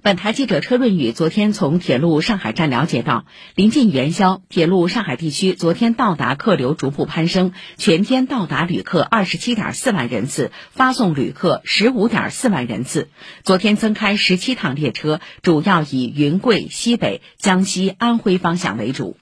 本台记者车润宇昨天从铁路上海站了解到，临近元宵，铁路上海地区昨天到达客流逐步攀升，全天到达旅客二十七点四万人次，发送旅客十五点四万人次。昨天增开十七趟列车，主要以云贵、西北、江西、安徽方向为主。